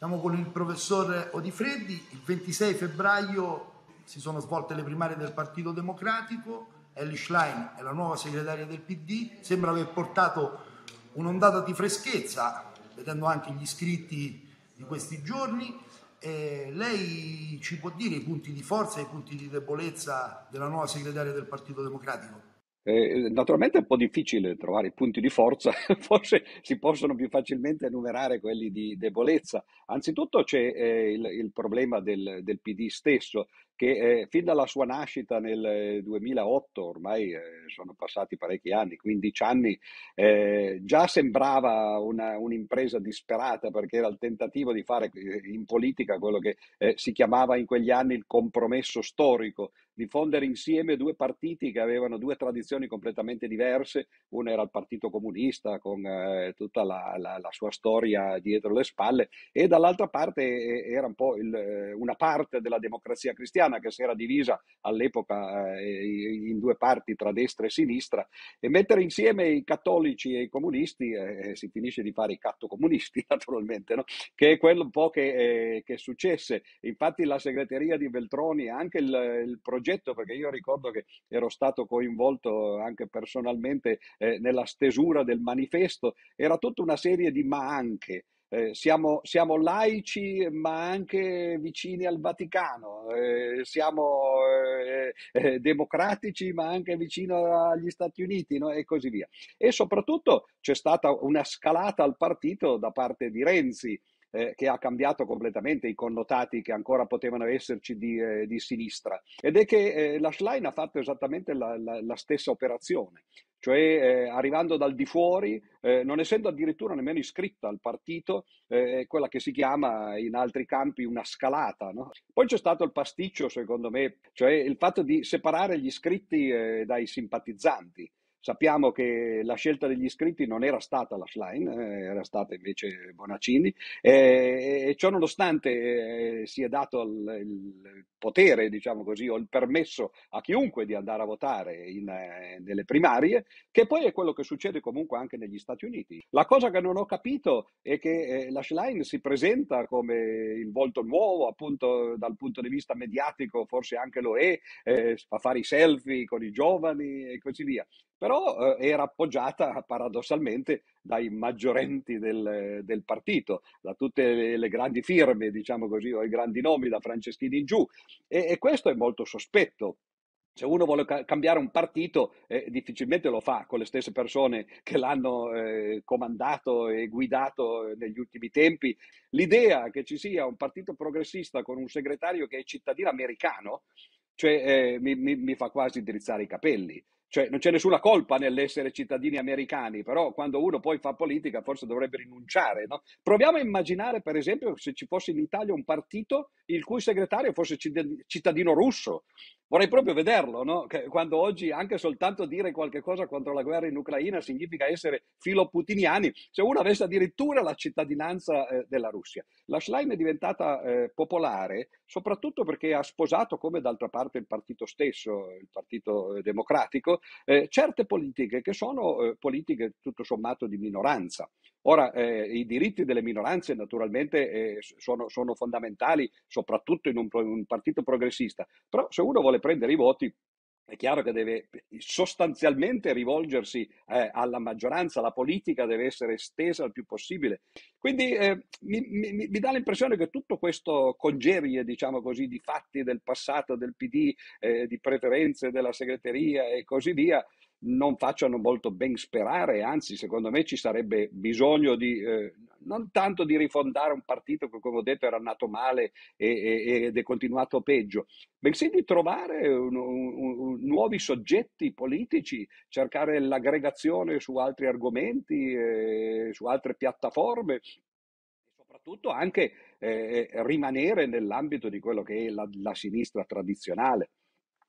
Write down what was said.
Siamo con il professor Odifreddi, il 26 febbraio si sono svolte le primarie del Partito Democratico, Ellie Schlein è la nuova segretaria del PD, sembra aver portato un'ondata di freschezza, vedendo anche gli iscritti di questi giorni. Eh, lei ci può dire i punti di forza e i punti di debolezza della nuova segretaria del Partito Democratico? Eh, naturalmente è un po' difficile trovare i punti di forza, forse si possono più facilmente enumerare quelli di debolezza. Anzitutto c'è eh, il, il, problema del, del, PD stesso, che eh, fin dalla sua nascita nel 2008, ormai eh, sono passati parecchi anni, 15 anni, eh, già sembrava una, un'impresa disperata perché era il tentativo di fare in politica quello che si chiamava in quegli anni il compromesso storico, di fondere insieme due partiti che avevano due tradizioni completamente diverse, uno era il Partito Comunista con eh, tutta la, la, la, sua storia dietro le spalle e dall'altra parte eh, era un po' il, eh, una parte della democrazia cristiana che si era divisa all'epoca eh, in due parti tra destra e sinistra e mettere insieme i cattolici e i comunisti eh, si finisce di fare i cattocomunisti naturalmente, no? che è quello un po' che, eh, che, successe. Infatti la segreteria di Veltroni anche il, il progetto progetto, perché io ricordo che ero stato coinvolto anche personalmente eh, nella stesura del manifesto, era tutta una serie di ma anche. Eh, siamo, siamo, laici ma anche vicini al Vaticano, eh, siamo eh, eh democratici ma anche vicino agli Stati Uniti no? e così via. E soprattutto c'è stata una scalata al partito da parte di Renzi eh, che ha cambiato completamente i connotati che ancora potevano esserci di, eh, di sinistra. Ed è che eh, la Schlein ha fatto esattamente la, la, la stessa operazione cioè eh, arrivando dal di fuori, eh, non essendo addirittura nemmeno iscritta al partito, eh, quella che si chiama in altri campi una scalata. No? Poi c'è stato il pasticcio, secondo me, cioè il fatto di separare gli iscritti eh, dai simpatizzanti. Sappiamo che la scelta degli iscritti non era stata la Schlein, eh, era stata invece Bonaccini eh, e ciò nonostante eh, si è dato il, il, potere, diciamo così, o il permesso a chiunque di andare a votare in, eh, nelle primarie, che poi è quello che succede comunque anche negli Stati Uniti. La cosa che non ho capito è che eh, la Schlein si presenta come il volto nuovo, appunto dal punto di vista mediatico, forse anche lo è, eh, fa fare i selfie con i giovani e così via però eh, era appoggiata paradossalmente dai maggiorenti del, del partito, da tutte le, le, grandi firme, diciamo così, o i grandi nomi, da Franceschini in giù. E, e questo è molto sospetto. Se uno vuole ca- cambiare un partito, eh, difficilmente lo fa con le stesse persone che l'hanno eh, comandato e guidato negli ultimi tempi. L'idea che ci sia un partito progressista con un segretario che è cittadino americano, cioè, eh, mi, mi, mi fa quasi drizzare i capelli. Cioè, non c'è nessuna colpa nell'essere cittadini americani, però quando uno poi fa politica forse dovrebbe rinunciare. No? Proviamo a immaginare, per esempio, se ci fosse in Italia un partito il cui segretario fosse cittadino russo. Vorrei proprio vederlo, no? quando oggi anche soltanto dire qualche cosa contro la guerra in Ucraina significa essere filoputiniani, se uno avesse addirittura la cittadinanza eh, della Russia. La Schlein è diventata eh, popolare soprattutto perché ha sposato, come d'altra parte il partito stesso, il Partito Democratico, eh, certe politiche che sono eh, politiche tutto sommato di minoranza. Ora, eh, i diritti delle minoranze naturalmente eh, sono, sono, fondamentali, soprattutto in un, un, partito progressista, però se uno vuole prendere i voti è chiaro che deve sostanzialmente rivolgersi eh, alla maggioranza, la politica deve essere estesa il più possibile. Quindi eh, mi, mi, mi, dà l'impressione che tutto questo congerie, diciamo così, di fatti del passato del PD, eh, di preferenze della segreteria e così via, non facciano molto ben sperare, anzi secondo me ci sarebbe bisogno di, eh, non tanto di rifondare un partito che come ho detto era nato male e, e, ed è continuato peggio, bensì di trovare un, un, un, nuovi soggetti politici, cercare l'aggregazione su altri argomenti, eh, su altre piattaforme soprattutto anche eh, rimanere nell'ambito di quello che è la, la sinistra tradizionale.